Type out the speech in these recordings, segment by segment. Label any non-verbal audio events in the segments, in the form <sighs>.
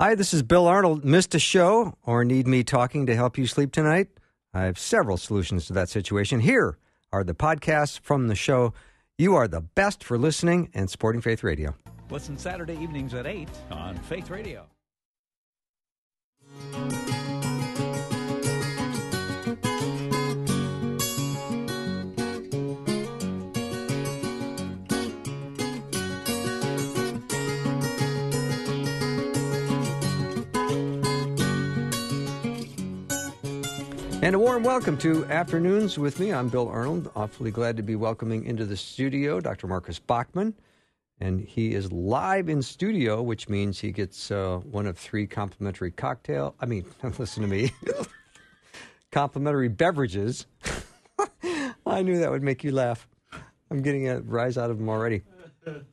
Hi, this is Bill Arnold. Missed a show or need me talking to help you sleep tonight? I have several solutions to that situation. Here are the podcasts from the show. You are the best for listening and supporting Faith Radio. Listen Saturday evenings at 8 on Faith Radio. And a warm welcome to Afternoons with me. I'm Bill Arnold. Awfully glad to be welcoming into the studio Dr. Marcus Bachmann. And he is live in studio, which means he gets uh, one of three complimentary cocktail. I mean, <laughs> listen to me. <laughs> complimentary beverages. <laughs> I knew that would make you laugh. I'm getting a rise out of them already.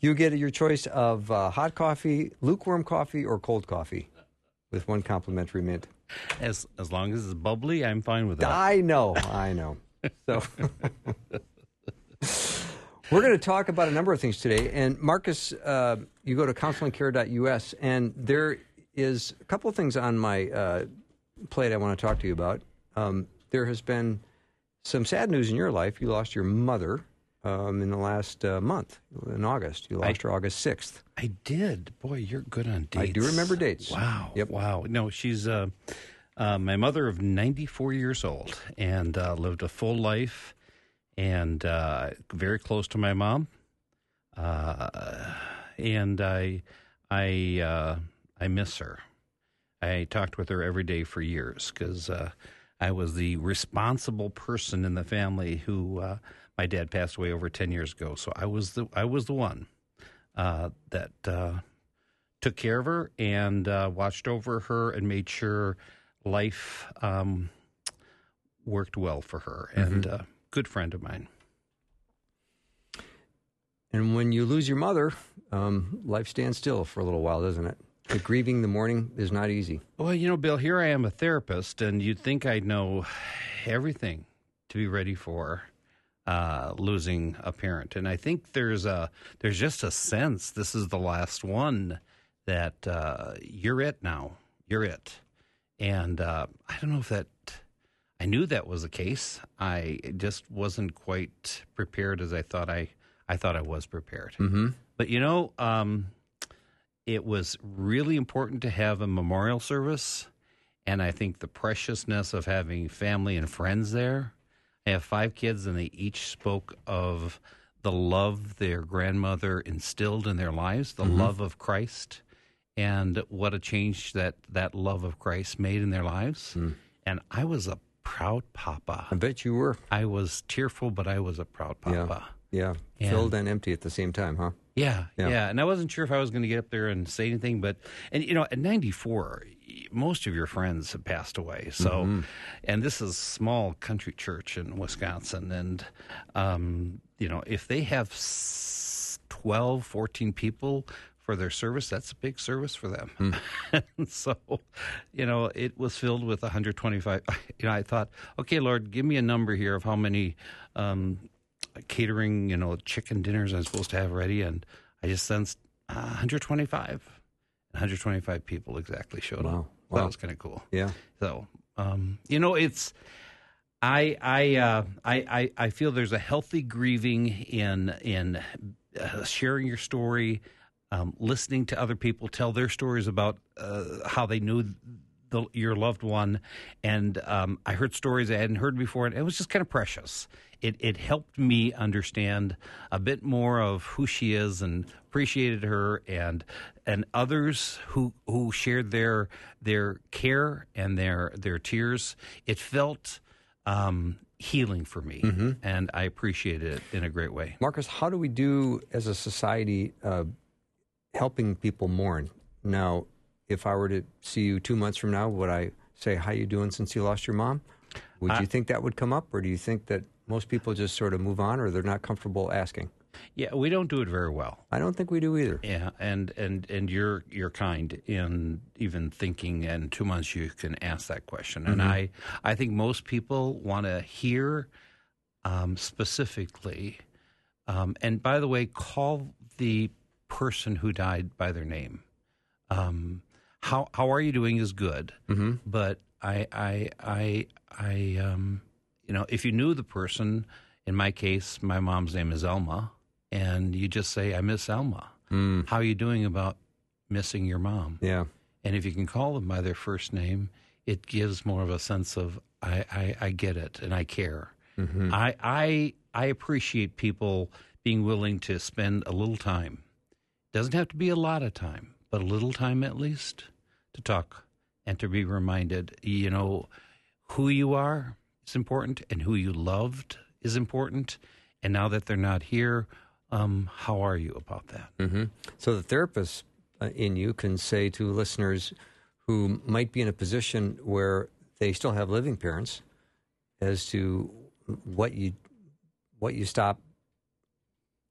You get your choice of uh, hot coffee, lukewarm coffee, or cold coffee with one complimentary mint. As as long as it's bubbly, I'm fine with that. I know, I know. So <laughs> we're going to talk about a number of things today. And Marcus, uh, you go to counselingcare.us, and there is a couple of things on my uh, plate I want to talk to you about. Um, there has been some sad news in your life. You lost your mother um, in the last uh, month, in August. You lost I- her August 6th. I did. Boy, you're good on dates. I do remember dates. Wow. Yep. Wow. No, she's uh, uh, my mother of 94 years old and uh, lived a full life and uh, very close to my mom. Uh, and I, I, uh, I miss her. I talked with her every day for years because uh, I was the responsible person in the family who uh, my dad passed away over 10 years ago. So I was the I was the one uh, that uh, took care of her and uh, watched over her and made sure life um, worked well for her. And uh, good friend of mine. And when you lose your mother, um, life stands still for a little while, doesn't it? The grieving the mourning is not easy. Well, you know, Bill, here I am a therapist, and you'd think I'd know everything to be ready for uh, losing a parent. And I think there's a there's just a sense this is the last one that uh, you're it now. You're it. And uh, I don't know if that I knew that was the case. I just wasn't quite prepared as I thought I I thought I was prepared. Mm-hmm. But you know, um, it was really important to have a memorial service, and I think the preciousness of having family and friends there. I have five kids, and they each spoke of the love their grandmother instilled in their lives, the mm-hmm. love of Christ, and what a change that that love of Christ made in their lives. Mm. And I was a proud papa. I bet you were. I was tearful, but I was a proud papa. Yeah. And- Filled and empty at the same time, huh? Yeah, Yeah. yeah, And I wasn't sure if I was going to get up there and say anything, but and you know, at 94, most of your friends have passed away. So, Mm-hmm. and this is a small country church in Wisconsin, and um, you know, if they have s- 12, 14 people for their service, that's a big service for them. <laughs> And so, you know, it was filled with 125. <laughs> You know, I thought, okay, Lord, give me a number here of how many. Um, catering, you know, chicken dinners I'm supposed to have ready, and I just sensed uh, 125. 125 people exactly showed Wow. up. Wow. That was kind of cool. Yeah. So, um, you know, it's I I, uh, I I I feel there's a healthy grieving in in uh, sharing your story, um, listening to other people tell their stories about uh, how they knew the, your loved one, and um, I heard stories I hadn't heard before, and it was just kind of precious. It it helped me understand a bit more of who she is and appreciated her, and and others who who shared their their care and their their tears. It felt um, healing for me, and I appreciated it in a great way. Marcus, how do we do as a society uh, helping people mourn? Now, if I were to see you two months from now, would I say, How you doing since you lost your mom? Would I- you think that would come up, or do you think that most people just sort of move on, or they're not comfortable asking? Yeah, we don't do it very well. I don't think we do either. Yeah, and and and you're you're kind in even thinking. In two months, you can ask that question, and I I think most people want to hear um, specifically. Um, and by the way, call the person who died by their name. Um, how how are you doing is good, mm-hmm. but I I I I um you know if you knew the person, in my case, my mom's name is Elma, and you just say I miss Elma. Mm. How are you doing about missing your mom? Yeah. And if you can call them by their first name, it gives more of a sense of I I, I get it and I care. Mm-hmm. I I I appreciate people being willing to spend a little time. Doesn't have to be a lot of time, but a little time at least to talk and to be reminded, you know, who you are is important and who you loved is important. And now that they're not here, um, how are you about that? hmm So the therapist uh, in you can say to listeners who might be in a position where they still have living parents as to what you what you stop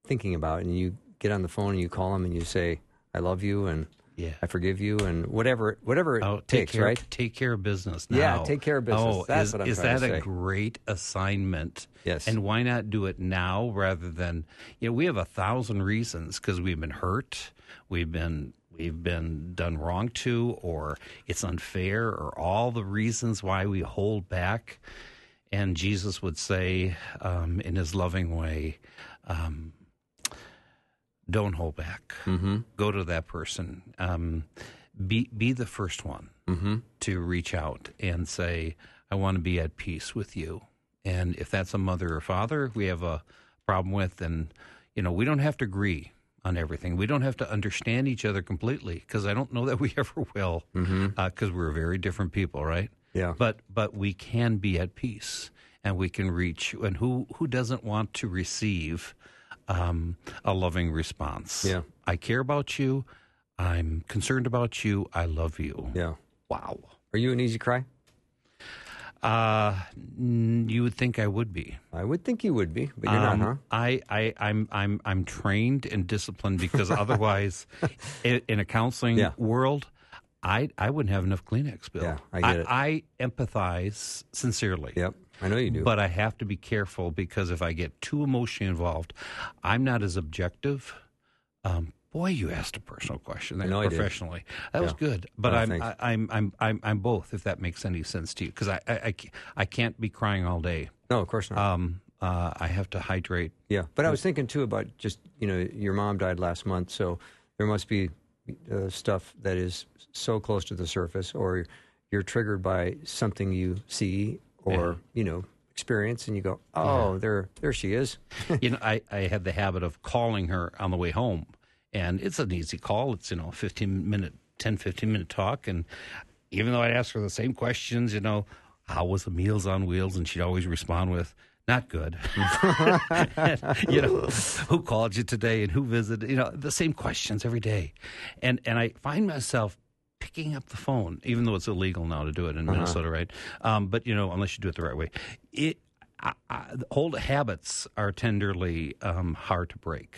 thinking about and you get on the phone and you call them and you say I love you and Yeah. I forgive you and whatever whatever it Oh, take takes, care, right? Take care of business now. Yeah, take care of business. Oh, That's is, what I'm is that a great assignment? Yes. And why not do it now rather than you know we have a thousand reasons because we've been hurt, we've been we've been done wrong to, or it's unfair, or all the reasons why we hold back. And Jesus would say, um, in His loving way, um, "Don't hold back. Mm-hmm. Go to that person. Um, be be the first one." Mm-hmm. to reach out and say, I want to be at peace with you. And if that's a mother or father we have a problem with, then, you know, we don't have to agree on everything. We don't have to understand each other completely because I don't know that we <laughs> ever will because we're very different people, right? Yeah. But but we can be at peace and we can reach. And who who doesn't want to receive um, a loving response? Yeah. I care about you. I'm concerned about you. I love you. Yeah. Wow. Are you an easy cry? Uh, n- you would think I would be. I would think you would be, but you're Um, not, huh? I, I, I'm, I'm, I'm trained and disciplined because otherwise, <laughs> in, in a counseling Yeah. world, I, I wouldn't have enough Kleenex, Bill. Yeah, I get it. I empathize sincerely. Yep. I know you do. But I have to be careful because if I get too emotionally involved, I'm not as objective. Um, boy, you asked a personal question there know I did. professionally. That was good. But Oh, I'm. I, I'm I'm I'm I'm both. If that makes any sense to you, because I, I I I can't be crying all day. no, of course not. Um, uh, I have to hydrate. Yeah, but I was thinking too about just you know your mom died last month, so there must be uh, stuff that is so close to the surface, or you're triggered by something you see or you know experience, and you go, oh, there, there she is. <laughs> you know, I, <laughs> I had the habit of calling her on the way home, and it's an easy call. It's, you know, 15 minute, 10, 15 minute talk. And even though I'd ask her the same questions, you know, how was the Meals on Wheels? And she'd always respond with, not good. <laughs> You know, who called you today and who visited? You know, the same questions every day. And, and I find myself picking up the phone, even though it's illegal now to do it in Minnesota, right? Um, but you know, unless you do it the right way, it I, I, old habits are tenderly um, hard to break,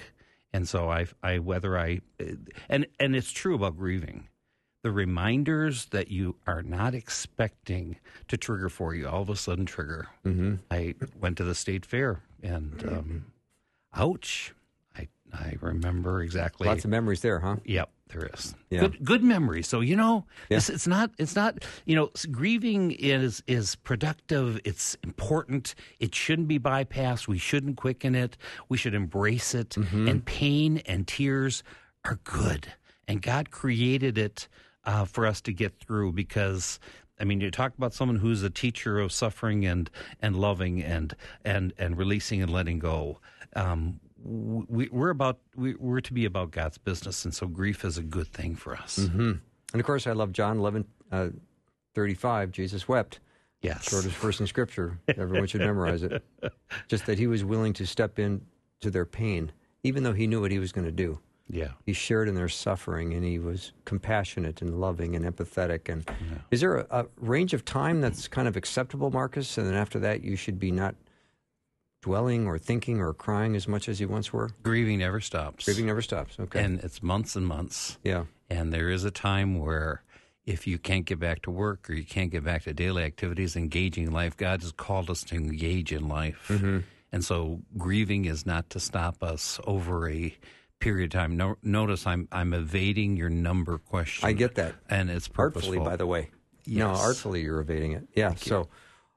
and so I, I whether I, and and it's true about grieving. The reminders that you are not expecting to trigger for you all of a sudden trigger. Mm-hmm. I went to the state fair and, um, ouch! I I remember exactly. Lots of memories there, huh? Yep, there is. Yeah. Good good memory. So you know, Yeah. it's, it's not it's not you know grieving is is productive. It's important. It shouldn't be bypassed. We shouldn't quicken it. We should embrace it. Mm-hmm. And pain and tears are good. And God created it uh, for us to get through because. I mean, you talk about someone who's a teacher of suffering and, and loving and, and, and releasing and letting go. Um, we, we're about we, we're to be about God's business, and so grief is a good thing for us. Mm-hmm. And of course, I love John 11, uh, 35. Jesus wept. Yes, Shortest verse in Scripture. Everyone should memorize it. <laughs> Just that he was willing to step in to their pain, even though he knew what he was going to do. yeah. He shared in their suffering, and he was compassionate and loving and empathetic. And is there a, a range of time that's kind of acceptable, Marcus? And then after that, you should be not dwelling or thinking or crying as much as you once were. Grieving never stops. Grieving never stops. Okay. and it's months and months. yeah. And there is a time where if you can't get back to work or you can't get back to daily activities, engaging in life, God has called us to engage in life. Mm-hmm. And so grieving is not to stop us over a period of time. No, notice I'm I'm evading your number question. I get that. and it's purposeful. Artfully, by the way. No, artfully, you're evading it. Yeah. so,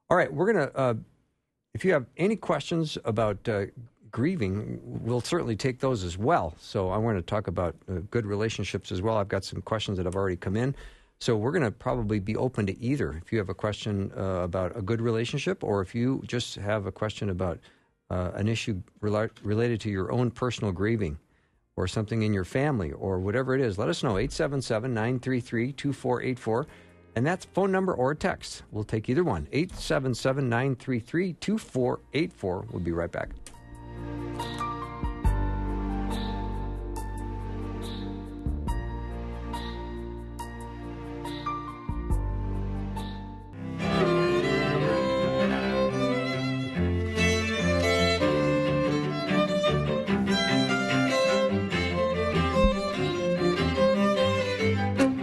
all right, we're gonna. Uh, if you have any questions about uh, grieving, we'll certainly take those as well. So, I want to talk about uh, good relationships as well. I've got some questions that have already come in. So, we're going to probably be open to either. If you have a question uh, about a good relationship, or if you just have a question about uh, an issue rela- related to your own personal grieving or something in your family or whatever it is, let us know. 877 933 2484. And that's phone number or text. We'll take either one. 877 933 2484. We'll be right back.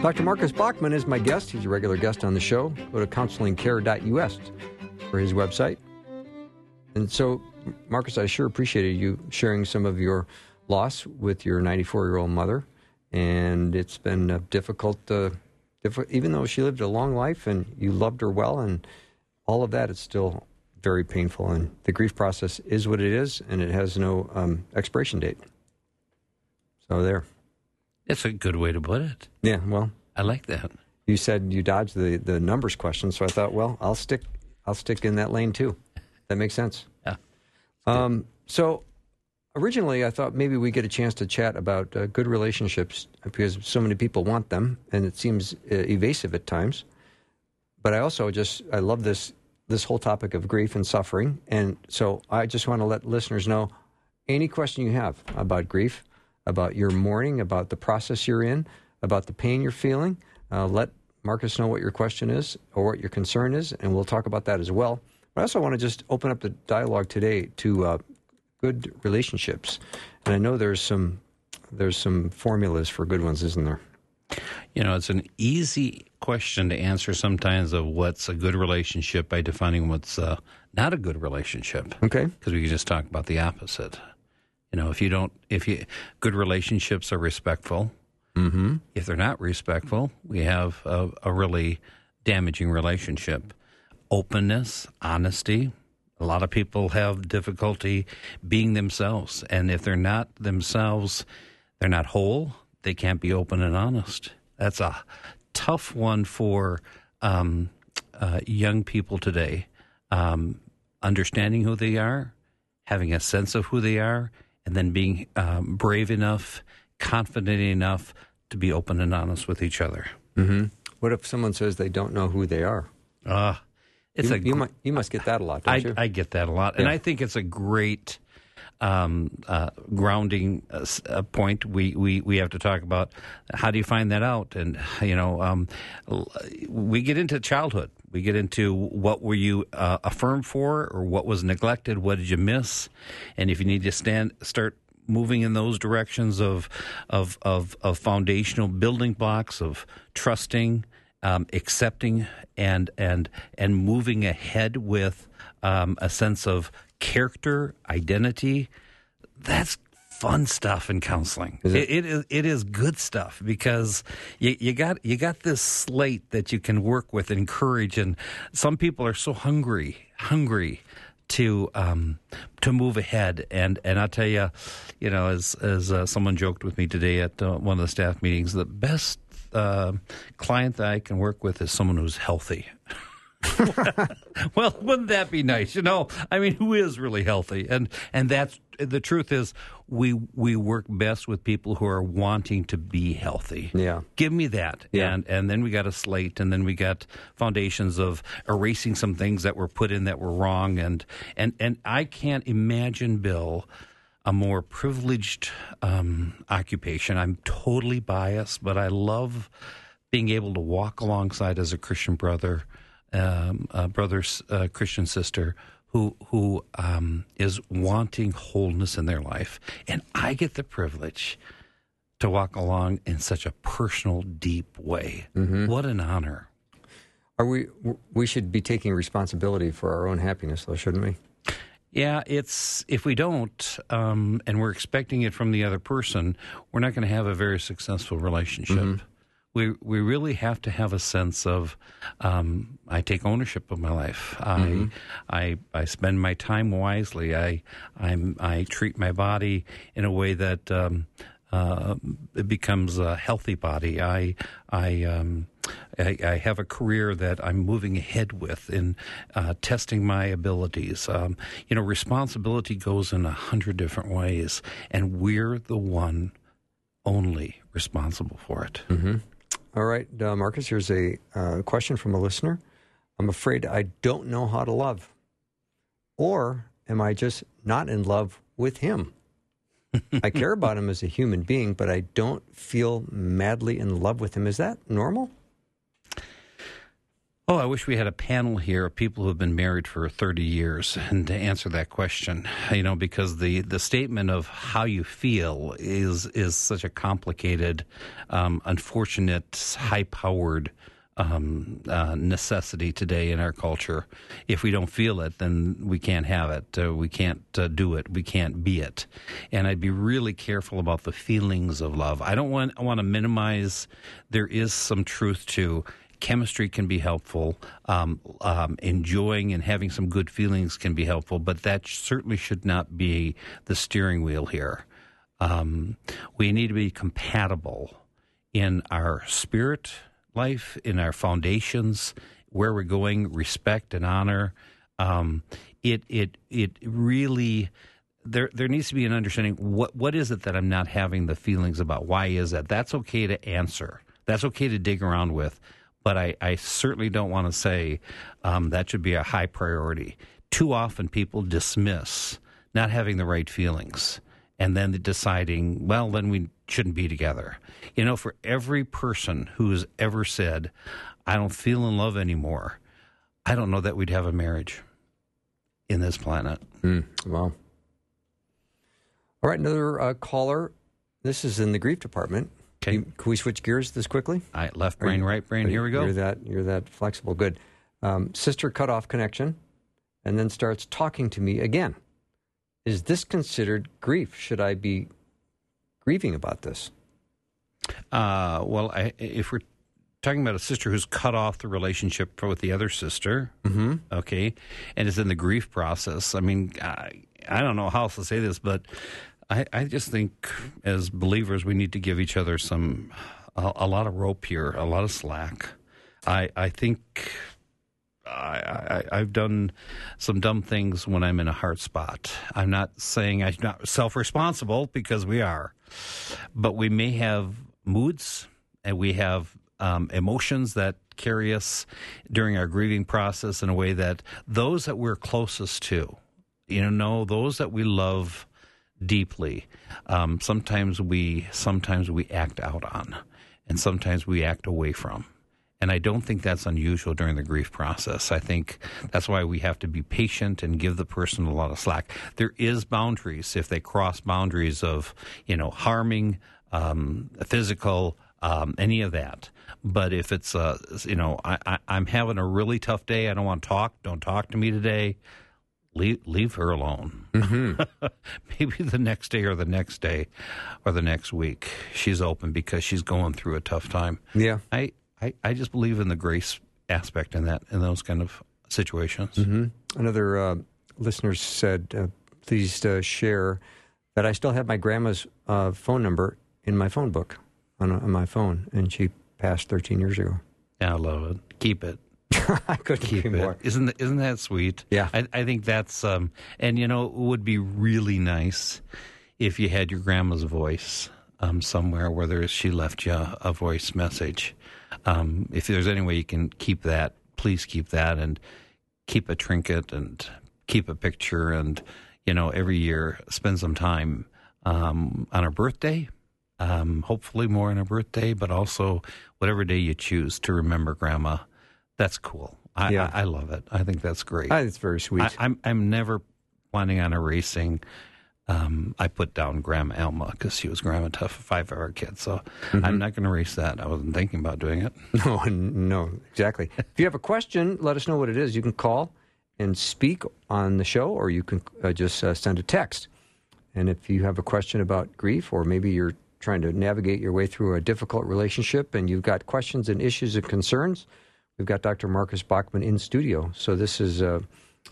Dr. Marcus Bachmann is my guest. He's a regular guest on the show. Go to counselingcare.us for his website. And so, Marcus, I sure appreciated you sharing some of your loss with your 94 year old mother. And it's been uh, difficult, uh, diff- even though she lived a long life and you loved her well, and all of that, it's still very painful. And the grief process is what it is, and it has no um, expiration date. So, there. It's a good way to put it. Yeah, well, I like that. you said you dodged the, the numbers question, so I thought, well, I'll stick I'll stick in that lane too. That makes sense. Yeah. Um, so originally, I thought maybe we get a chance to chat about uh, good relationships because so many people want them, and it seems uh, evasive at times. But I also just I love this this whole topic of grief and suffering, and so I just want to let listeners know any question you have about grief, about your mourning, about the process you're in, about the pain you're feeling. Uh, let Marcus know what your question is or what your concern is, and we'll talk about that as well. But I also want to just open up the dialogue today to uh, good relationships, and I know there's some there's some formulas for good ones, isn't there? You know, it's an easy question to answer sometimes of what's a good relationship by defining what's uh, not a good relationship. Okay. Because we can just talk about the opposite. You know, if you don't, if you, good relationships are respectful. Mm-hmm. If they're not respectful, we have a, a really damaging relationship. Openness, honesty. A lot of people have difficulty being themselves. And if they're not themselves, they're not whole, they can't be open and honest. That's a tough one for um, uh, young people today. Um, understanding who they are, having a sense of who they are, and then being um, brave enough, confident enough to be open and honest with each other. Mm-hmm. What if someone says they don't know who they are? Uh, it's you, a you, might, you must get that a lot, don't I, you? I get that a lot, and I think it's a great um, uh, grounding uh, uh, point. We, we we have to talk about how do you find that out, and you know, um, we get into childhood. We get into what were you uh, affirmed for, or what was neglected. What did you miss? And if you need to stand, start moving in those directions of of of, of foundational building blocks of trusting, um, accepting, and and and moving ahead with um, a sense of character, identity. That's fun stuff in counseling. Is it? it, it is it is good stuff because you, you got you got this slate that you can work with, and encourage, and some people are so hungry, hungry to um, to move ahead. And and I tell you, you know, as as uh, someone joked with me today at uh, one of the staff meetings, the best uh, client that I can work with is someone who's healthy. <laughs> <laughs> well, wouldn't that be nice? You know, I mean, who is really healthy? And and that's the truth is we we work best with people who are wanting to be healthy. Yeah. Give me that. Yeah. And and then we got a slate and then we got foundations of erasing some things that were put in that were wrong and and and I can't imagine Bill a more privileged um, occupation. I'm totally biased, but I love being able to walk alongside as a Christian brother, um, uh, Christian sister who who um, is wanting wholeness in their life, and I get the privilege to walk along in such a personal, deep way. What an honor! Are we? We should be taking responsibility for our own happiness, though, shouldn't we? Yeah, it's if we don't, um, and we're expecting it from the other person, we're not going to have a very successful relationship. We we really have to have a sense of um, I take ownership of my life. I I I spend my time wisely. I I'm I treat my body in a way that. Um, uh, it becomes a healthy body. I I, um, I I have a career that I'm moving ahead with in uh, testing my abilities. Um, you know, responsibility goes in a hundred different ways, and we're the one only responsible for it. All right, uh, Marcus, here's a uh, question from a listener. I'm afraid I don't know how to love. Or am I just not in love with him? <laughs> I care about him as a human being, but I don't feel madly in love with him. Is that normal? Oh, I wish we had a panel here of people who have been married for 30 years and to answer that question. You know, because the, the statement of how you feel is is such a complicated, um, unfortunate, high powered um, uh, necessity today in our culture. If we don't feel it, then we can't have it. Uh, we can't uh, do it. We can't be it. And I'd be really careful about the feelings of love. I don't want I want to minimize. There is some truth to chemistry can be helpful. Um, um, enjoying and having some good feelings can be helpful, but that certainly should not be the steering wheel here. Um, we need to be compatible in our spirit life, in our foundations, where we're going, respect and honor. Um, it it it really there there needs to be an understanding what what is it that I'm not having the feelings about? Why is that? That's okay to answer. That's okay to dig around with, but I, I certainly don't want to say um, that should be a high priority. Too often people dismiss not having the right feelings and then deciding, well, then we shouldn't be together. You know, for every person who has ever said, I don't feel in love anymore, I don't know that we'd have a marriage in this planet. Wow. All right, another uh, caller. This is in the grief department. Okay. You- can we switch gears this quickly? All right, left brain, you- right brain. Here we you- You're go. that you're that flexible. Good. Um, sister cut off connection, and then starts talking to me again. Is this considered grief? Should I be grieving about this? Uh, well, I, if we're talking about a sister who's cut off the relationship with the other sister, Mm-hmm. okay, and is in the grief process. I mean, I, I don't know how else to say this, but I, I just think as believers we need to give each other some a, a lot of rope here, a lot of slack. I I think I, I've done some dumb things when I'm in a hard spot. I'm not saying I'm not self responsible because we are, but we may have moods and we have um, emotions that carry us during our grieving process in a way that those that we're closest to, you know, those that we love deeply, um, sometimes we sometimes we act out on, and sometimes we act away from. And I don't think that's unusual during the grief process. I think that's why we have to be patient and give the person a lot of slack. There is boundaries if they cross boundaries of, you know, harming, um, physical, um, any of that. But if it's, uh, you know, I, I, I'm having a really tough day, I don't want to talk, don't talk to me today, leave, leave her alone. <laughs> Maybe the next day or the next day or the next week, she's open because she's going through a tough time. Yeah. I, I, I just believe in the grace aspect in that in those kind of situations. Mm-hmm. Another uh, listener said, uh, please uh, share that I still have my grandma's uh, phone number in my phone book on, on my phone, and she passed 13 years ago. Yeah, I love it. Keep it. <laughs> I couldn't Keep agree it. more. Isn't th- isn't that sweet? Yeah. I, I think that's um and you know it would be really nice if you had your grandma's voice um somewhere where there she left you a, a voice message. Um, if there's any way you can keep that, please keep that and keep a trinket and keep a picture and you know every year spend some time um, on her birthday um, hopefully more on her birthday but also whatever day you choose to remember grandma that's cool i, Yeah. I, I love it i think that's great Ah, it's very sweet. I, I'm, I'm never planning on erasing um, I put down Grandma Alma because she was Grandma Tough five of our kids. So Mm-hmm. I'm not going to erase that. I wasn't thinking about doing it. <laughs> No, no, exactly. if you have a question, let us know what it is. You can call and speak on the show, or you can uh, just uh, send a text. And if you have a question about grief, or maybe you're trying to navigate your way through a difficult relationship and you've got questions and issues and concerns, we've got Dr. Marcus Bachmann in studio. So this is, uh,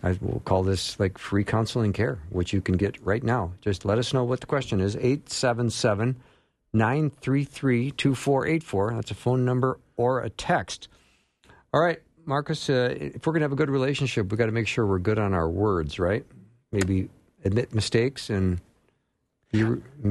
I will call this like free counseling care, which you can get right now. Just let us know what the question is 877 933 2484. That's a phone number or a text. All right, Marcus, uh, if we're going to have a good relationship, we've got to make sure we're good on our words, right? Maybe admit mistakes and be,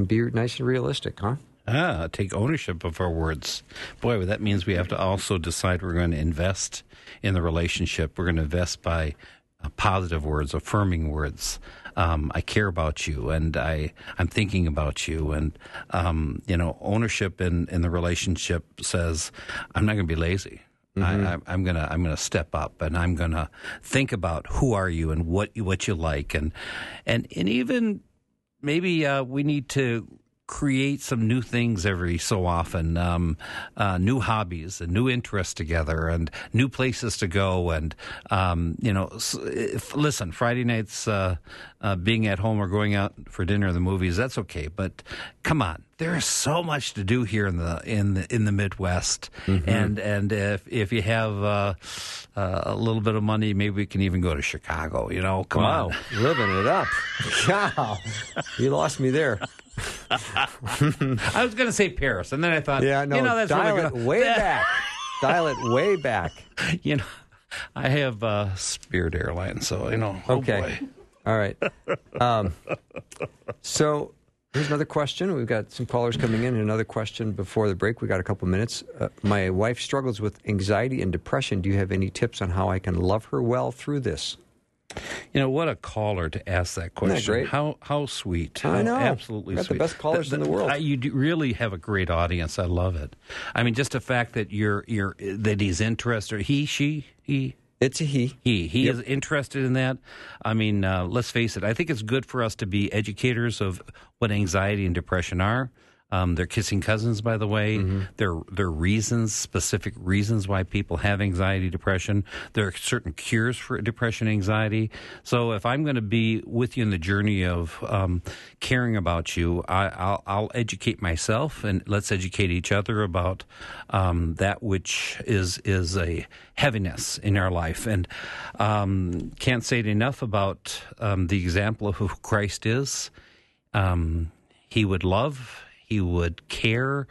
be nice and realistic, huh? Ah, take ownership of our words. Boy, that means we have to also decide we're going to invest in the relationship. We're going to invest by uh, positive words, affirming words. Um, I care about you, and I I'm thinking about you, and um, you know, ownership in in the relationship says I'm not going to be lazy. Mm-hmm. I, am gonna I'm gonna step up and I'm gonna think about who are you and what you, what you like and and and even maybe uh, we need to create some new things every so often, um, uh, new hobbies and new interests together, and new places to go. And um, you know, if, listen, Friday nights uh, uh, being at home or going out for dinner or the movies, that's okay. But come on, there is so much to do here in the in the in the Midwest, mm-hmm. and and if if you have uh, uh, a little bit of money, maybe we can even go to Chicago. You know, come wow, on, living it up. <laughs> Wow, you lost me there. <laughs> I was going to say Paris, and then I thought, yeah, no, you know, that's dial really it gonna... way back. <laughs> dial it way back. You know, I have uh, Spirit Airlines, so you know. Oh okay. Boy. All right. Um, so here's another question. We've got some callers coming in. Another question before the break. We got a couple minutes. Uh, my wife struggles with anxiety and depression. Do you have any tips on how I can love her well through this? You know what a caller to ask that question. How how sweet. How I know. Absolutely sweet. the best callers the, the, in the world. I, you really have a great audience. I love it. I mean, just the fact that you're you're that he's interested. He, she, he. It's a he. He. He yep. is interested in that. I mean, uh, let's face it. I think it's good for us to be educators of what anxiety and depression are. Um, they're kissing cousins, by the way. Mm-hmm. There, there are reasons, specific reasons why people have anxiety, depression. There are certain cures for depression, anxiety. So if I'm going to be with you in the journey of um, caring about you, I, will educate myself and let's educate each other about um, that which is is a heaviness in our life. And um, can't say it enough about um, the example of who Christ is. Um, he would love he would care,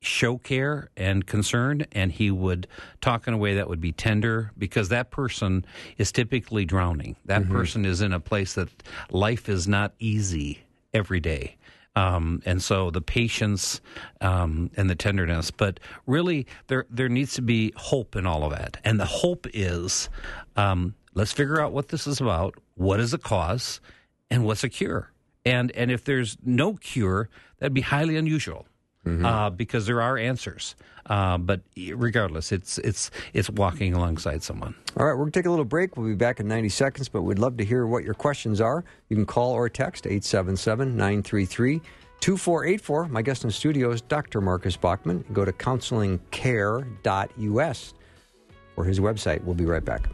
show care and concern, and he would talk in a way that would be tender because that person is typically drowning. That mm-hmm. person is in a place that life is not easy every day. Um, and so the patience um, and the tenderness, but really there there needs to be hope in all of that, and the hope is um, let's figure out what this is about, what is the cause, and what's a cure. And and if there's no cure, that'd be highly unusual. Mm-hmm. Uh, because there are answers. Uh, but regardless, it's it's it's walking alongside someone. All right, we're gonna take a little break. We'll be back in 90 seconds, but we'd love to hear what your questions are. You can call or text 877-933-2484. My guest in studio is Dr. Marcus Bachmann. Go to counselingcare.us or his website. We'll be right back.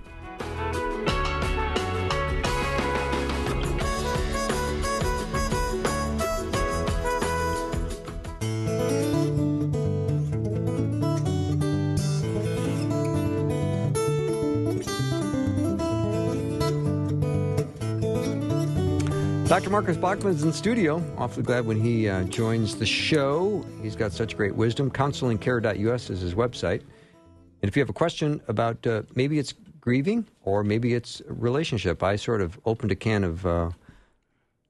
Dr. Marcus Bachmann's in studio. Awfully glad when he uh, joins the show. He's got such great wisdom. Counselingcare.us is his website. And if you have a question about uh, maybe it's grieving or maybe it's relationship, I sort of opened a can of uh,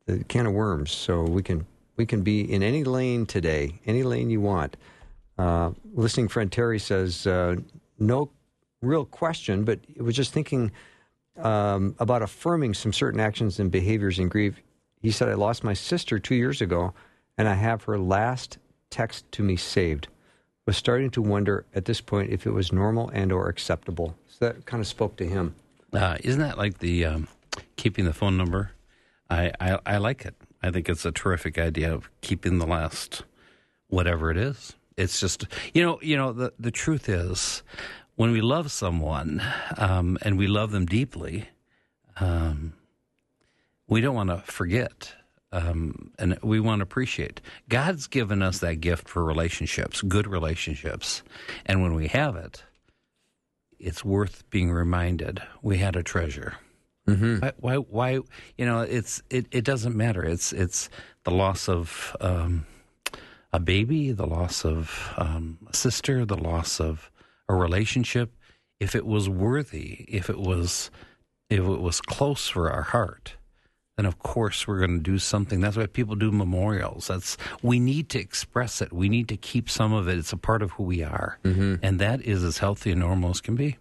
the can of worms, so we can we can be in any lane today, any lane you want. Uh, listening friend Terry says uh, no real question, but it was just thinking um, about affirming some certain actions and behaviors in grief he said, I lost my sister two years ago, and I have her last text to me saved. Was starting to wonder at this point if it was normal and or acceptable. So that kind of spoke to him. Uh, isn't that like the um, keeping the phone number? I, I, I like it. I think it's a terrific idea of keeping the last whatever it is. It's just you know you know the the truth is when we love someone um, and we love them deeply um, we don't want to forget um, and we want to appreciate. God's given us that gift for relationships, good relationships. And when we have it, it's worth being reminded we had a treasure. Mm-hmm. Why, why, why, you know, it's, it, it doesn't matter. It's, it's the loss of, um, a baby, the loss of um, a sister, the loss of a relationship. If it was worthy, if it was, if it was close for our heart, then of course we're going to do something. That's why people do memorials. That's we need to express it. We need to keep some of it. It's a part of who we are, mm-hmm. and that is as healthy and normal as can be.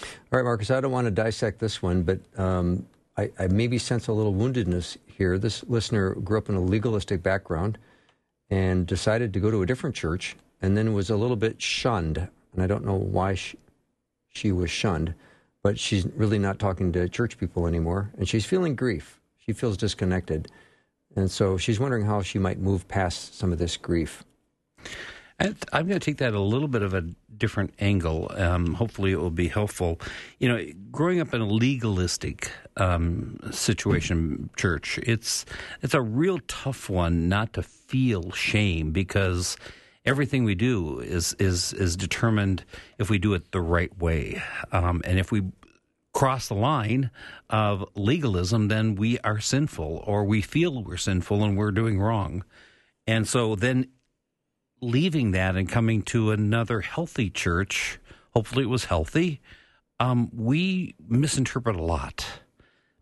All right, Marcus. I don't want to dissect this one, but um, I, I maybe sense a little woundedness here. This listener grew up in a legalistic background and decided to go to a different church, and then was a little bit shunned. And I don't know why she, she was shunned, but she's really not talking to church people anymore, and she's feeling grief she feels disconnected. And so she's wondering how she might move past some of this grief. I'm going to take that a little bit of a different angle. Um, hopefully, it will be helpful. You know, growing up in a legalistic um, situation, church, it's it's a real tough one not to feel shame because everything we do is is is determined if we do it the right way, um, and if we cross the line of legalism, then we are sinful or we feel we're sinful and we're doing wrong. And so then leaving that and coming to another healthy church, hopefully it was healthy, um, we misinterpret a lot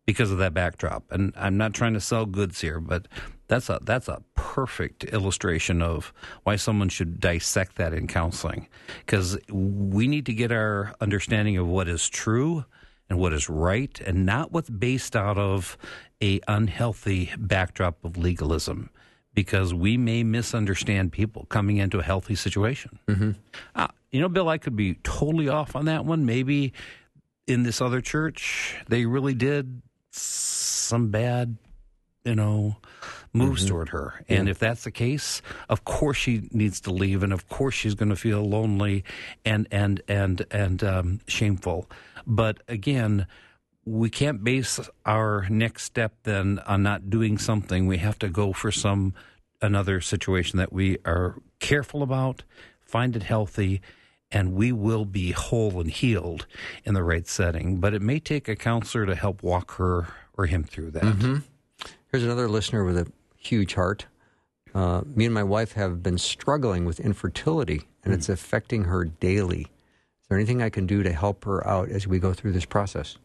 because of that backdrop. And I'm not trying to sell goods here, but that's a that's a perfect illustration of why someone should dissect that in counseling because we need to get our understanding of what is true and what is right and not what's based out of a unhealthy backdrop of legalism because we may misunderstand people coming into a healthy situation. Mm-hmm. Uh, you know, Bill, I could be totally off on that one. Maybe in this other church, they really did some bad, you know, moves mm-hmm. toward her. And yeah. if that's the case, of course she needs to leave, and of course she's going to feel lonely and and and and um, shameful. But again, we can't base our next step then on not doing something. We have to go for some another situation that we are careful about, find it healthy, and we will be whole and healed in the right setting. But it may take a counselor to help walk her or him through that. Mm-hmm. Here's another listener with a huge heart. Uh, me and my wife have been struggling with infertility, and mm. it's affecting her daily. There anything I can do to help her out as we go through this process?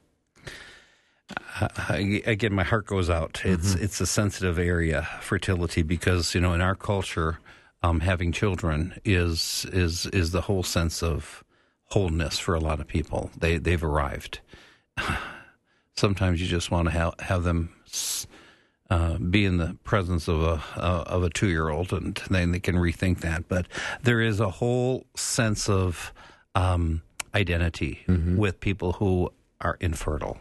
Uh, again, my heart goes out. It's mm-hmm. it's a sensitive area, fertility, because you know in our culture, um, having children is is is the whole sense of wholeness for a lot of people. They they've arrived. <sighs> Sometimes you just want to have have them uh, be in the presence of a uh, of a two year old, and then they can rethink that. But there is a whole sense of um, identity mm-hmm. with people who are infertile.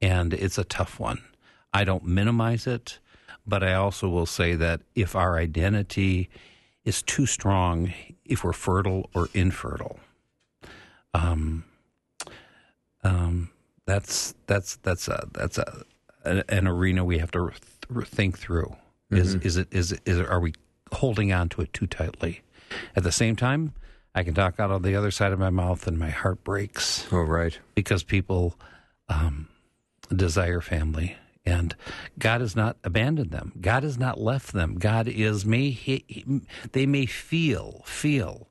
And it's a tough one. I don't minimize it, but I also will say that if our identity is too strong, if we're fertile or infertile, um, um, that's that's that's a that's a an arena we have to think through. Is mm-hmm. is it is it, is it, are we holding on to it too tightly? At the same time, I can talk out of the other side of my mouth and my heart breaks. Oh, right. Because people um, desire family. And God has not abandoned them. God has not left them. God is may he, he, they may feel feel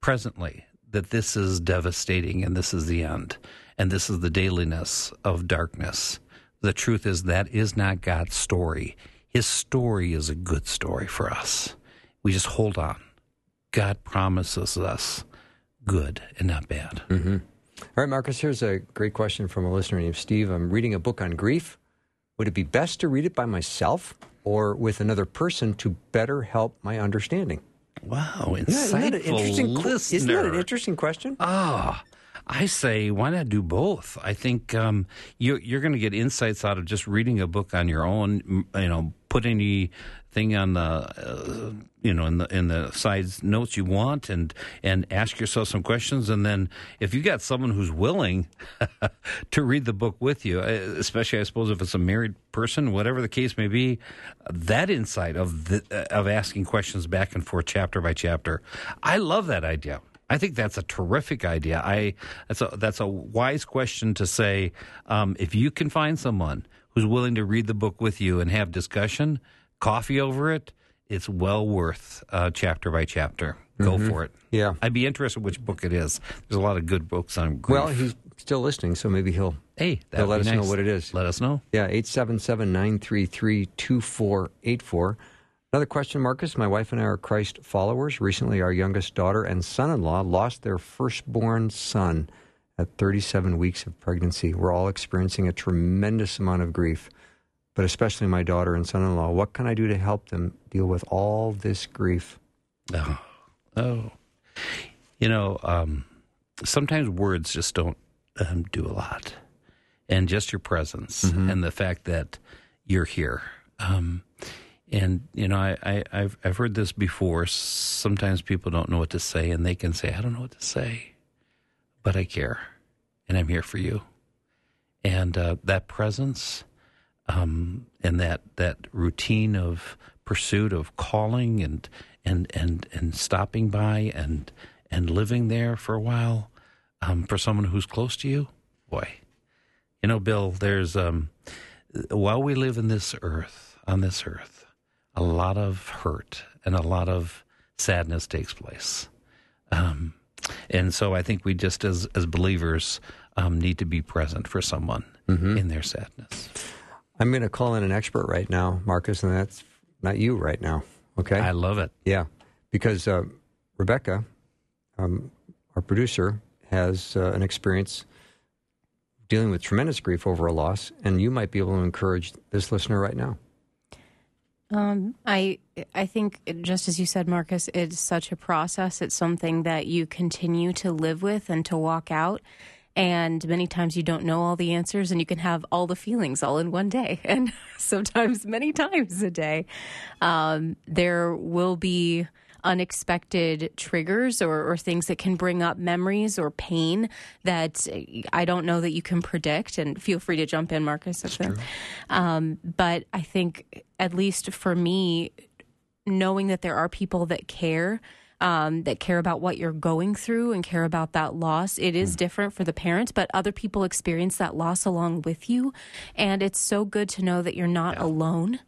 presently that this is devastating and this is the end and this is the dailiness of darkness. The truth is that is not God's story. His story is a good story for us. We just hold on. God promises us good and not bad. Mm-hmm. All right, Marcus, here's a great question from a listener named Steve. I'm reading a book on grief. Would it be best to read it by myself or with another person to better help my understanding? Wow, insightful isn't that, an interesting, listener. Isn't that an interesting question? Ah, I say, why not do both? I think um, you, you're going to get insights out of just reading a book on your own. You know, put any thing on the uh, you know in the in the sides notes you want and and ask yourself some questions and then if you got someone who's willing <laughs> to read the book with you uh, especially I suppose if it's a married person whatever the case may be that insight of the, uh, of asking questions back and forth chapter by chapter I love that idea I think that's a terrific idea. I that's a that's a wise question to say. Um, if you can find someone who's willing to read the book with you and have discussion, coffee over it, it's well worth uh, chapter by chapter. Go Mm-hmm. for it. Yeah. I'd be interested which book it is. There's a lot of good books on grief. Well, he's still listening, so maybe he'll. hey, they'll let us know what it is. Let us know. Yeah, 877 933 2484. Another question, Marcus. My wife and I are Christ followers. Recently, our youngest daughter and son in law lost their firstborn son at 37 weeks of pregnancy. We're all experiencing a tremendous amount of grief, but especially my daughter and son in law. What can I do to help them deal with all this grief? Oh, oh. You know, um, sometimes words just don't um, do a lot, and just your presence and the fact that you're here. Um, and you know, I, I, I've I've heard this before. Sometimes people don't know what to say, and they can say, "I don't know what to say," but I care, and I'm here for you. And uh, that presence, um, and that that routine of pursuit of calling and and and and stopping by and and living there for a while um, for someone who's close to you, boy, you know, Bill. There's um, while we live in this earth on this earth, a lot of hurt and a lot of sadness takes place. Um, and so I think we just as as believers um, need to be present for someone in their sadness. I'm going to call in an expert right now, Marcus, and that's not you right now. Okay. I love it. Yeah, because uh, Rebecca, um, our producer, has uh, an experience dealing with tremendous grief over a loss, and you might be able to encourage this listener right now. Um, I I think just as you said, Marcus, it's such a process. It's something that you continue to live with and to walk out. And many times you don't know all the answers, and you can have all the feelings all in one day, <laughs> and sometimes many times a day. Um, there will be unexpected triggers or, or things that can bring up memories or pain that I don't know that you can predict. And feel free to jump in, Marcus. That's true. Um, but I think, at least for me, knowing that there are people that care. Um, that care about what you're going through and care about that loss. It is different for the parents, but other people experience that loss along with you. And it's so good to know that you're not alone.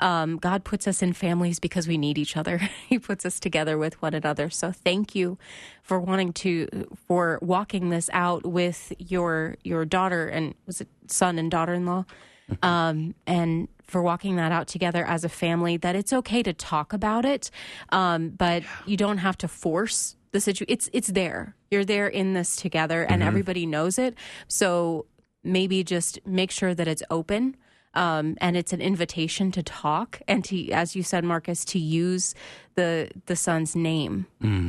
Um, God puts us in families because we need each other. <laughs> he puts us together with one another. So thank you for wanting to for walking this out with your your daughter and was it son and daughter-in-law, <laughs> um, and for walking that out together as a family. That it's okay to talk about it, um, but you don't have to force the situation. It's it's there. You're there in this together, and everybody knows it. So maybe just make sure that it's open um, and it's an invitation to talk and to, as you said, Marcus, to use the the son's name.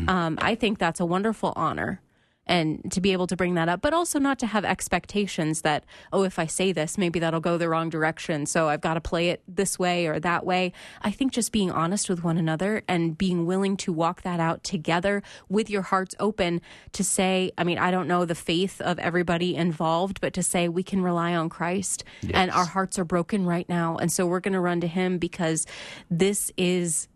Um, I think that's a wonderful honor, and to be able to bring that up, but also not to have expectations that oh, if I say this, maybe that'll go the wrong direction, so I've got to play it this way or that way. I think just being honest with one another and being willing to walk that out together with your hearts open to say, I mean, I don't know the faith of everybody involved, but to say we can rely on Christ and our hearts are broken right now. And so we're going to run to him because this is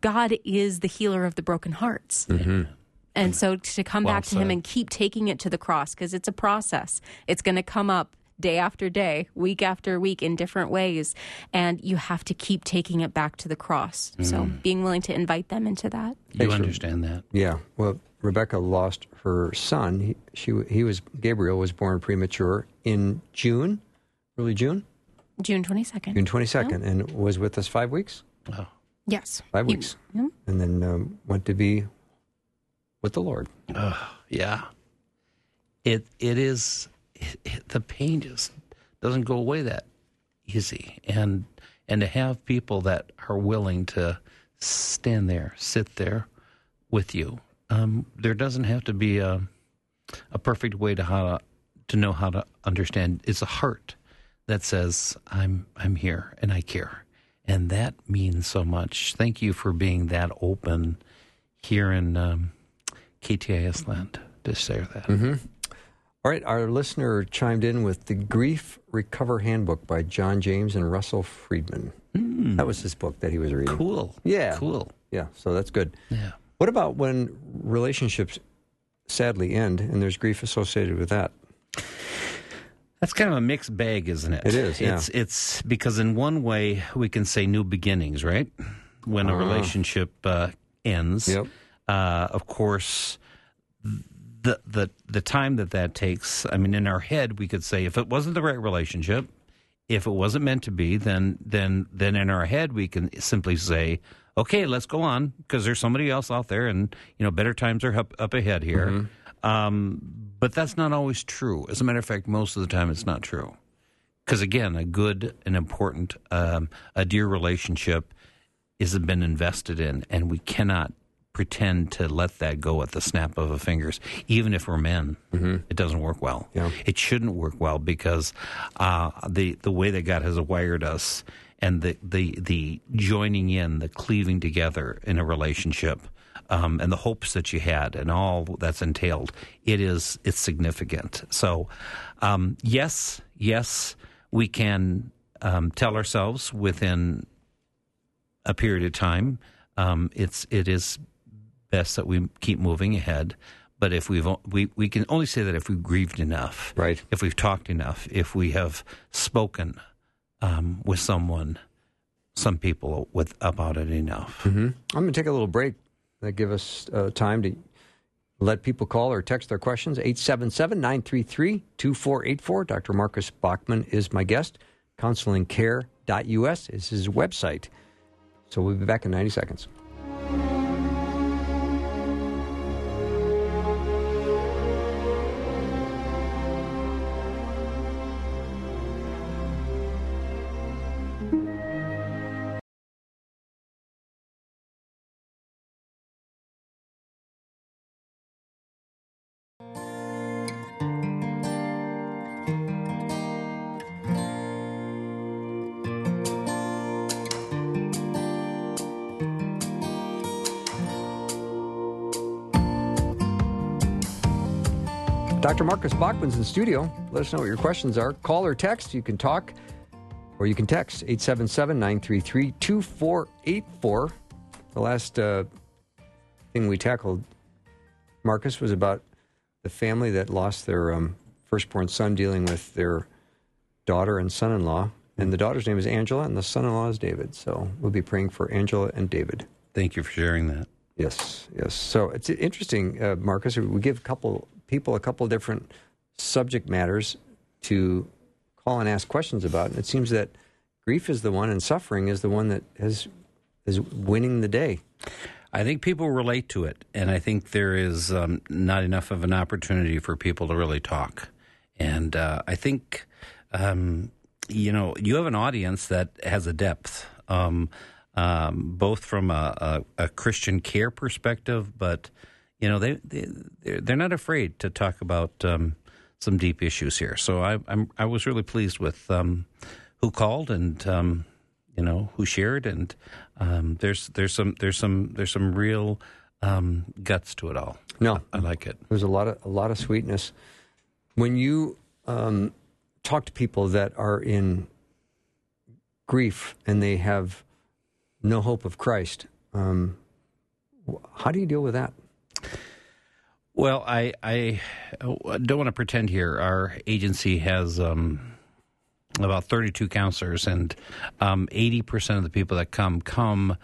God is the healer of the broken hearts. Mm-hmm. And so to come Well back to him and keep taking it to the cross because it's a process. It's going to come up day after day, week after week in different ways. And you have to keep taking it back to the cross. So being willing to invite them into that. You Thanks for- understand that. Yeah. Well, Rebecca lost her son. He, she, he was Gabriel was born premature in June, early June, June 22nd. June twenty second, and was with us five weeks, Oh, Yes. five He- weeks, Yeah. and then um, went to be with the Lord. yeah. It it is it, it- the pain just doesn't go away that easy, and and to have people that are willing to stand there, sit there with you. Um, there doesn't have to be a a perfect way to how to, to know how to understand. It's a heart that says, "I'm I'm here and I care," and that means so much. Thank you for being that open here in um, KTIS land to share that. Mm-hmm. All right, our listener chimed in with the Grief Recovery Handbook by John James and Russell Friedman. Mm. That was his book that he was reading. Cool. Yeah. Cool. Yeah, so that's good. Yeah. What about when relationships sadly end and there's grief associated with that? That's kind of a mixed bag, isn't it? It is, yeah. It's it's because in one way we can say new beginnings, right? When a Ah. relationship uh, ends, Yep. Uh, of course, the the the time that that takes. I mean, in our head, we could say if it wasn't the right relationship, if it wasn't meant to be, then then then in our head we can simply say, okay, let's go on because there's somebody else out there, and you know, better times are up, up ahead here. Um, but that's not always true. As a matter of fact, most of the time it's not true. Because again, a good and important, um, a dear relationship has been invested in, and we cannot pretend to let that go at the snap of a fingers. Even if we're men, it doesn't work well. Yeah. It shouldn't work well because uh, the the way that God has wired us and the the the joining in, the cleaving together in a relationship. Um, and the hopes that you had, and all that's entailed, it is it's significant. So, um, yes, yes, we can um, tell ourselves within a period of time, um, it's it is best that we keep moving ahead. But if we've we we can only say that if we've grieved enough, Right. If we've talked enough, if we have spoken um, with someone, some people with about it enough. hmm I'm going to take a little break. That give us uh, time to let people call or text their questions. 877-933-2484. Dr. Marcus Bachmann is my guest. Counselingcare.us is his website. So we'll be back in 90 seconds. Marcus Bachmann's in studio. Let us know what your questions are. Call or text. You can talk or you can text 877 933 2484. The last uh, thing we tackled, Marcus, was about the family that lost their um, firstborn son dealing with their daughter and son in law. And the daughter's name is Angela, and the son in law is David. So we'll be praying for Angela and David. Thank you for sharing that. Yes, yes. So it's interesting, uh, Marcus. We give a couple people a couple different subject matters to call and ask questions about, and it seems that grief is the one, and suffering is the one that has is winning the day. I think people relate to it, and I think there is um, not enough of an opportunity for people to really talk. And uh, I think, um, you know, you have an audience that has a depth, um, um, both from a, a, a Christian care perspective, but you know, they, they they're, not afraid to talk about um, some deep issues here. So I, I'm I was really pleased with um, who called and um, you know who shared and um, there's there's some there's some there's some real um, guts to it all. No, I like it. There's a lot of a lot of sweetness when you um, talk to people that are in grief and they have no hope of Christ. Um, how do you deal with that? Well, I I don't want to pretend here. Our agency has um, about 32 counselors, and um, 80% of the people that come come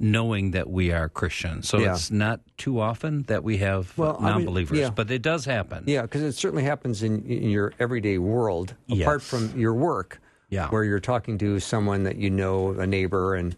knowing that we are Christian. So Yeah. it's not too often that we have Well, I mean, non-believers, yeah. but it does happen. Yeah, because it certainly happens in, in your everyday world, apart Yes. from your work, Yeah. where you're talking to someone that you know, a neighbor, and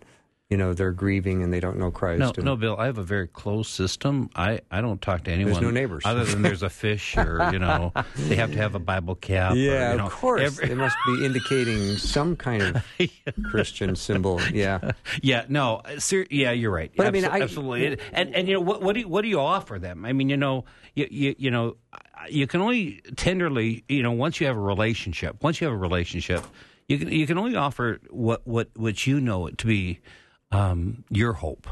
you know they're grieving and they don't know Christ. No, and- no, Bill. I have a very closed system. I, I don't talk to anyone. There's no neighbors. other than there's a <laughs> fish, or you know, they have to have a Bible cap. or, Yeah, you know, of course. every- it must be indicating some kind of <laughs> Christian symbol. Yeah. <laughs> yeah, no, uh, ser- yeah, you're right. But I mean, I- absolutely. And and you know what what do you, what do you offer them? I mean, you know, you, you you know, you can only tenderly, you know, once you have a relationship, once you have a relationship, You can you can only offer what what what you know it to be um, your hope,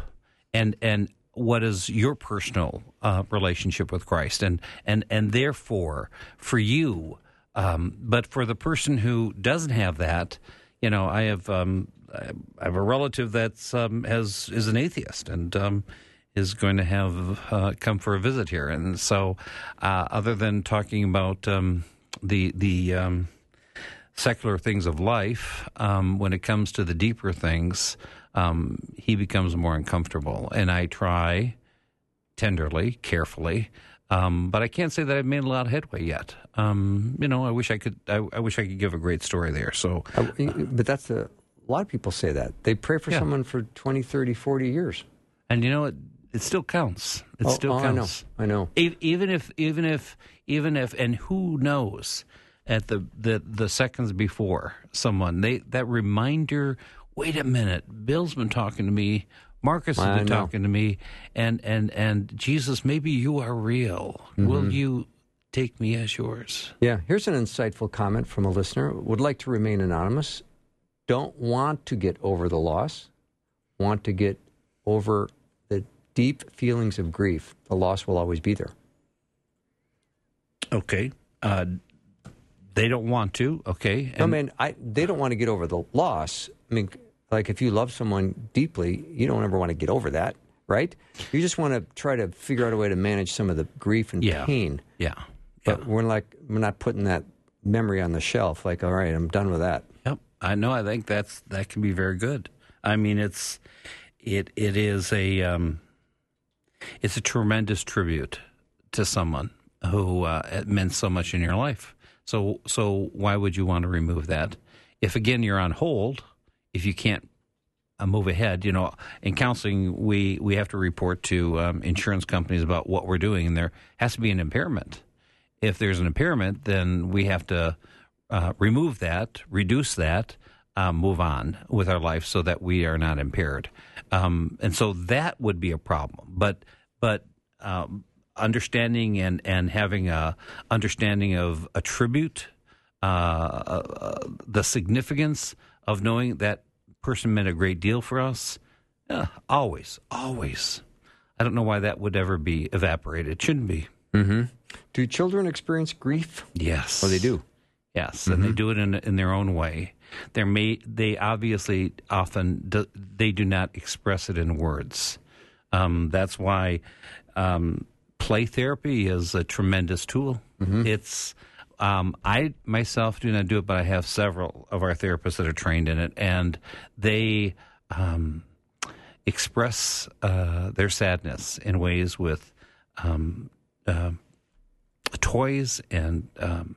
and and what is your personal uh, relationship with Christ, and and and therefore for you, um, but for the person who doesn't have that, you know, I have um, I have a relative that's um, has is an atheist, and um, is going to have uh, come for a visit here, and so uh, other than talking about um, the the secular things of life, when it comes to the deeper things, um, he becomes more uncomfortable. And I try tenderly, carefully, um, but I can't say that I've made a lot of headway yet. Um, you know, I wish I could. I, I, wish I could give a great story there. So, uh, but that's a, a lot of people say that they pray for yeah. someone for 20, 30, 40 years, and you know it. It still counts. It oh, still oh, counts. I know. I know. Even if, even if, even if, and who knows? at the, the, the seconds before someone. They that reminder. Wait a minute, Bill's been talking to me. Marcus has been talking to me, and and and Jesus, maybe you are real. Mm-hmm. Will you take me as yours? Yeah. Here's an insightful comment from a listener. Would like to remain anonymous. Don't want to get over the loss. Want to get over the deep feelings of grief. The loss will always be there. Okay. Uh, they don't want to. Okay. And I mean, I, they don't want to get over the loss. I mean, like if you love someone deeply, you don't ever want to get over that, right? You just want to try to figure out a way to manage some of the grief and yeah. pain. Yeah. But yeah. we're like we're not putting that memory on the shelf. Like, all right, I'm done with that. Yep. I know. I think that's that can be very good. I mean, it's it it is a um, it's a tremendous tribute to someone who uh, meant so much in your life. So so why would you want to remove that? If again you're on hold, if you can't uh, move ahead, you know, in counseling we we have to report to um, insurance companies about what we're doing, and there has to be an impairment. If there's an impairment, then we have to uh, remove that, reduce that, uh, move on with our life so that we are not impaired. Um, and so that would be a problem. But but um, understanding and, and having a understanding of attribute, uh, uh, the significance of knowing that person meant a great deal for us. Yeah, always, always. I don't know why that would ever be evaporated. It shouldn't be. Mm-hmm. Do children experience grief? Yes. Oh, they do. Yes, mm-hmm. and they mm-hmm. do it in in their own way. They may they obviously often do, they do not express it in words. Um, that's why um, play therapy is a tremendous tool. Mm-hmm. It's um, I myself do not do it, but I have several of our therapists that are trained in it, and they um, express uh, their sadness in ways with um, uh, toys and um,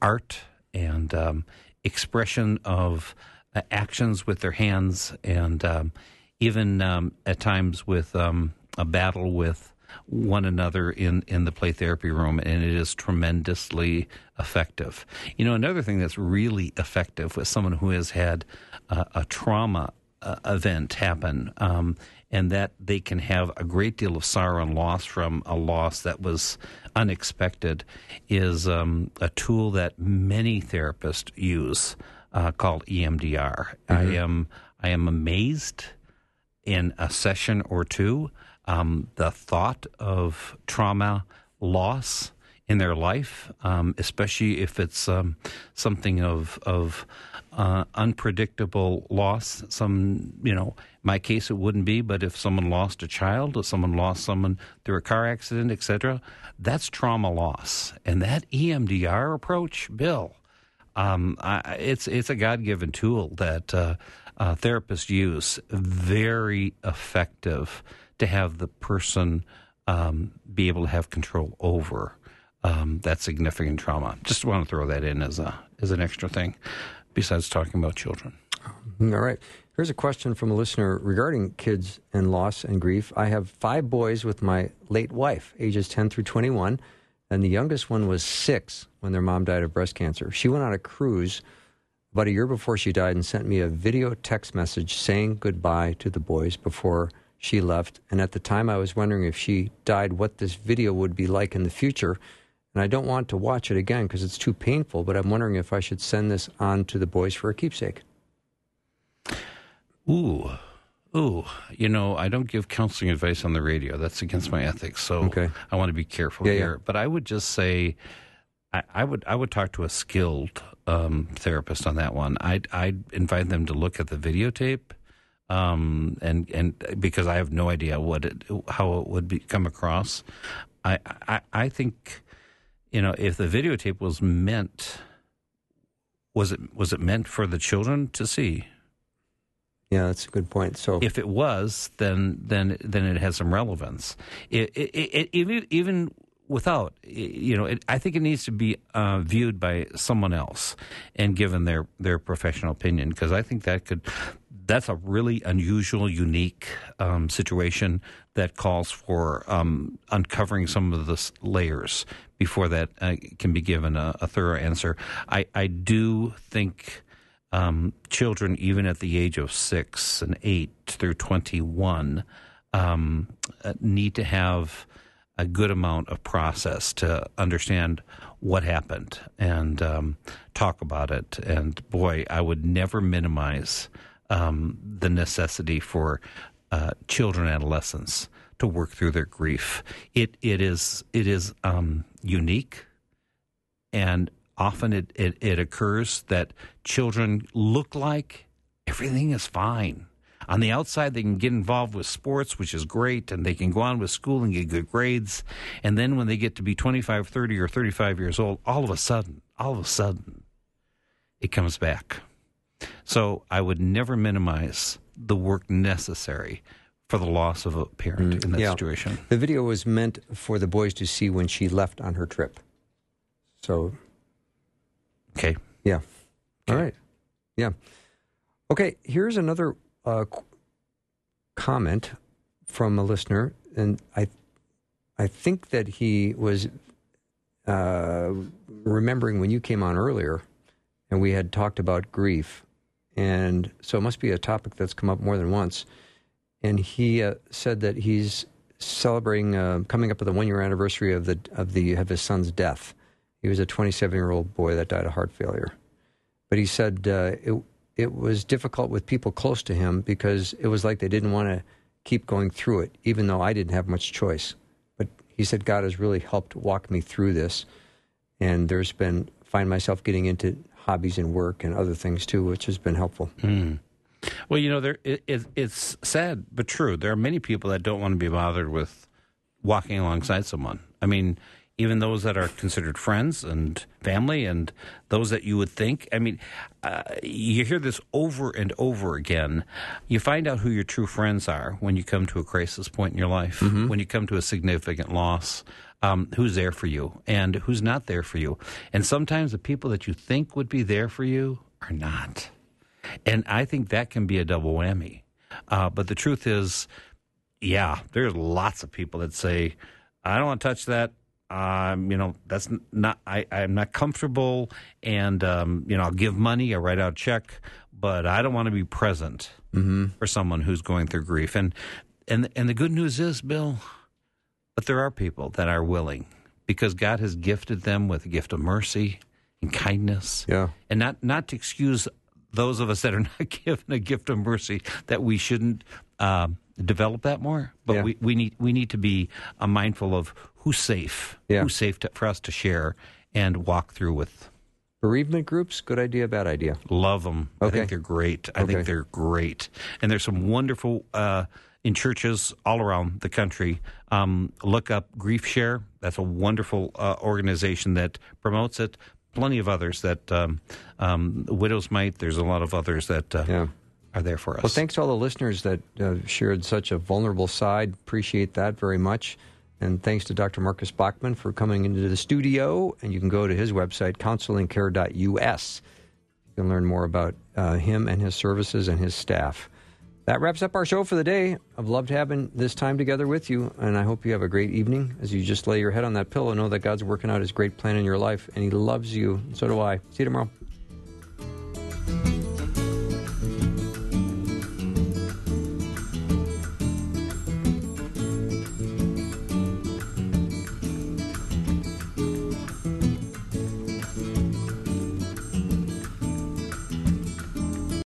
art and um, expression of uh, actions with their hands, and even at times with a battle with one another in, in the play therapy room, and it is tremendously effective. You know, another thing that's really effective with someone who has had uh, a trauma uh, event happen, um, and that they can have a great deal of sorrow and loss from a loss that was unexpected, is um, a tool that many therapists use uh, called EMDR. Mm-hmm. I am I am amazed in a session or two um, the thought of trauma loss in their life, um, especially if it's um, something of of uh, unpredictable loss. Some, you know, my case it wouldn't be, but if someone lost a child, or someone lost someone through a car accident, etc., that's trauma loss. And that EMDR approach, Bill, um, I, it's it's a God given tool that uh, uh, therapists use, very effective to have the person um, be able to have control over um, that significant trauma. Just want to throw that in as a as an extra thing, besides talking about children. All right. Here's a question from a listener regarding kids and loss and grief. I have five boys with my late wife, ages 10 through 21, and the youngest one was six when their mom died of breast cancer. She went on a cruise about a year before she died and sent me a video text message saying goodbye to the boys before she left. And at the time, I was wondering if she died, what this video would be like in the future. and I don't want to watch it again because it's too painful. But I'm wondering if I should send this on to the boys for a keepsake. Ooh, ooh. You know, I don't give counseling advice on the radio. That's against my ethics. So Okay. I want to be careful Yeah, yeah. here. But I would just say, I, I would I would talk to a skilled um, therapist on that one. I'd I'd invite them to look at the videotape. Um, and and because I have no idea what it how it would be, come across, I, I I think you know if the videotape was meant was it was it meant for the children to see Yeah, that's a good point. So if it was, then then then it has some relevance. It, it, it, even even without, you know, it, I think it needs to be uh, viewed by someone else and given their their professional opinion because I think that could. That's a really unusual, unique um, situation that calls for um, uncovering some of the layers before that uh, can be given a, a thorough answer. I, I do think um, children, even at the age of six and eight through 21, um, uh, need to have a good amount of process to understand what happened and um, talk about it. And boy, I would never minimize um, the necessity for uh, children, adolescents to work through their grief. It it is it is um, unique and often it, it, it occurs that children look like everything is fine. On the outside, they can get involved with sports, which is great, and they can go on with school and get good grades. And then when they get to be 25, 30, or 35 years old, all of a sudden, all of a sudden, it comes back. So I would never minimize the work necessary for the loss of a parent in that yeah. situation. the video was meant for the boys to see when she left on her trip. So Okay. Yeah. All right. Yeah. Okay. Here's another uh, comment from a listener, and I, I think that he was uh, remembering when you came on earlier, and we had talked about grief, and so it must be a topic that's come up more than once. And he uh, said that he's celebrating, uh, coming up with the one year anniversary of the of the of his son's death. He was a 27 year old boy that died of heart failure. But he said uh, it, it was difficult with people close to him because it was like they didn't want to keep going through it, even though I didn't have much choice. But he said God has really helped walk me through this. And there's been, find myself getting into hobbies and work and other things too, which has been helpful. Well, you know, there it, it, it's sad but true. There are many people that don't want to be bothered with walking alongside someone. I mean, even those that are considered friends and family, and those that you would think. I mean, uh, you hear this over and over again. You find out who your true friends are when you come to a crisis point in your life, when you come to a significant loss. Um, who's there for you and who's not there for you? And sometimes the people that you think would be there for you are not. And I think that can be a double whammy. Uh, but the truth is, yeah, there's lots of people that say, I don't want to touch that. Um, you know, that's not, I, I'm not comfortable. And, um, you know, I'll give money, I write out a check, but I don't want to be present for someone who's going through grief. And, and, and the good news is, Bill, but there are people that are willing because God has gifted them with a gift of mercy and kindness Yeah. and not not to excuse those of us that are <laughs> not given a gift of mercy that we shouldn't um, develop that more. But Yeah. we, we need we need to be uh, mindful of who's safe, Yeah. who's safe to, for us to share and walk through with. Bereavement groups, good idea, bad idea. Love them. Okay. I think they're great. I Okay. think they're great, and there's some wonderful uh, in churches all around the country. Um, look up Grief Share. That's a wonderful uh, organization that promotes it. Plenty of others that um, um, Widows Might. There's a lot of others that uh, Yeah. are there for us. Well, thanks to all the listeners that uh, shared such a vulnerable side. Appreciate that very much. And thanks to Dr. Marcus Bachmann for coming into the studio. And you can go to his website, counselingcare.us. You can learn more about uh, him and his services and his staff. That wraps up our show for the day. I've loved having this time together with you, and I hope you have a great evening as you just lay your head on that pillow. Know that God's working out His great plan in your life, and He loves you. So do I. See you tomorrow.